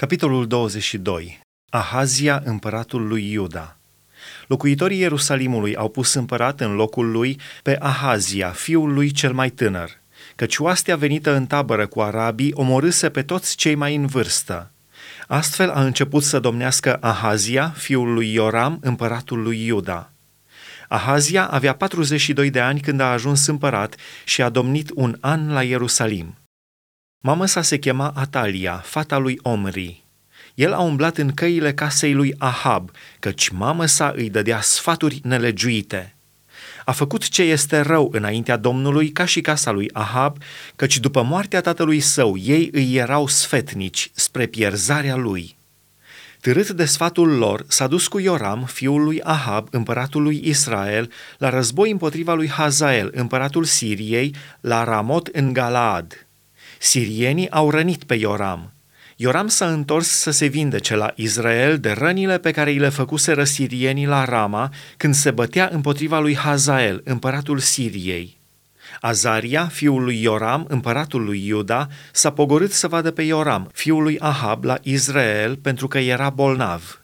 Capitolul 22. Ahazia, împăratul lui Iuda. Locuitorii Ierusalimului au pus împărat în locul lui pe Ahazia, fiul lui cel mai tânăr, căci oastea venită în tabără cu arabii omorâse pe toți cei mai în vârstă. Astfel a început să domnească Ahazia, fiul lui Ioram, împăratul lui Iuda. Ahazia avea 42 de ani când a ajuns împărat și a domnit un an la Ierusalim. Mama sa se chema Atalia, fata lui Omri. El a umblat în căile casei lui Ahab, căci mama sa îi dădea sfaturi nelegiuite. A făcut ce este rău înaintea Domnului ca și casa lui Ahab, căci după moartea tatălui său ei îi erau sfetnici spre pierzarea lui. Târât de sfatul lor, s-a dus cu Ioram, fiul lui Ahab, împăratul lui Israel, la război împotriva lui Hazael, împăratul Siriei, la Ramot în Galaad. Sirienii au rănit pe Ioram. Ioram s-a întors să se vindece la Israel de rănile pe care îi le făcuseră sirienii la Rama când se bătea împotriva lui Hazael, împăratul Siriei. Azaria, fiul lui Ioram, împăratul lui Iuda, s-a pogorât să vadă pe Ioram, fiul lui Ahab, la Israel, pentru că era bolnav.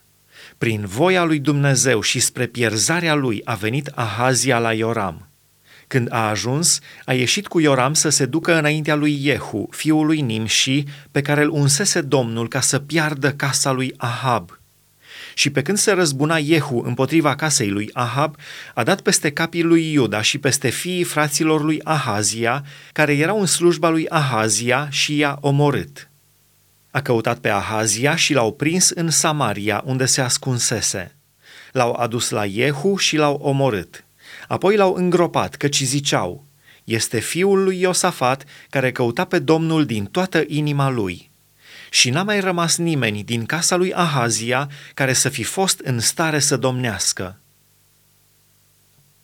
Prin voia lui Dumnezeu și spre pierzarea lui a venit Ahazia la Ioram. Când a ajuns, a ieșit cu Ioram să se ducă înaintea lui Jehu, fiul lui Nimși, pe care îl unsese Domnul ca să piardă casa lui Ahab. Și pe când se răzbuna Jehu împotriva casei lui Ahab, a dat peste capii lui Iuda și peste fiii fraților lui Ahazia, care erau în slujba lui Ahazia și i-a omorât. A căutat pe Ahazia și l-au prins în Samaria, unde se ascunsese. L-au adus la Jehu și l-au omorât. Apoi l-au îngropat, căci ziceau, este fiul lui Iosafat care căuta pe Domnul din toată inima lui. Și n-a mai rămas nimeni din casa lui Ahazia care să fi fost în stare să domnească.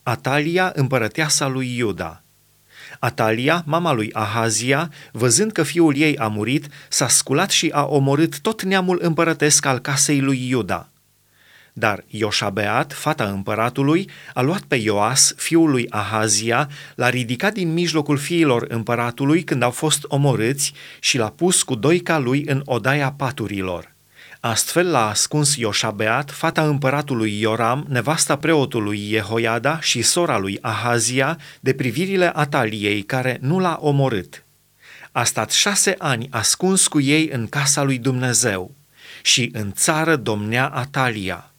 Atalia, împărăteasa lui Iuda. Atalia, mama lui Ahazia, văzând că fiul ei a murit, s-a sculat și a omorât tot neamul împărătesc al casei lui Iuda. Dar Ioșabeat, fata împăratului, a luat pe Ioas, fiul lui Ahazia, l-a ridicat din mijlocul fiilor împăratului când au fost omorâți și l-a pus cu doi ca lui în odaia paturilor. Astfel l-a ascuns Ioșabeat, fata împăratului Ioram, nevasta preotului Jehoiada și sora lui Ahazia, de privirile Ataliei, care nu l-a omorât. A stat șase ani ascuns cu ei în casa lui Dumnezeu și în țară domnea Atalia –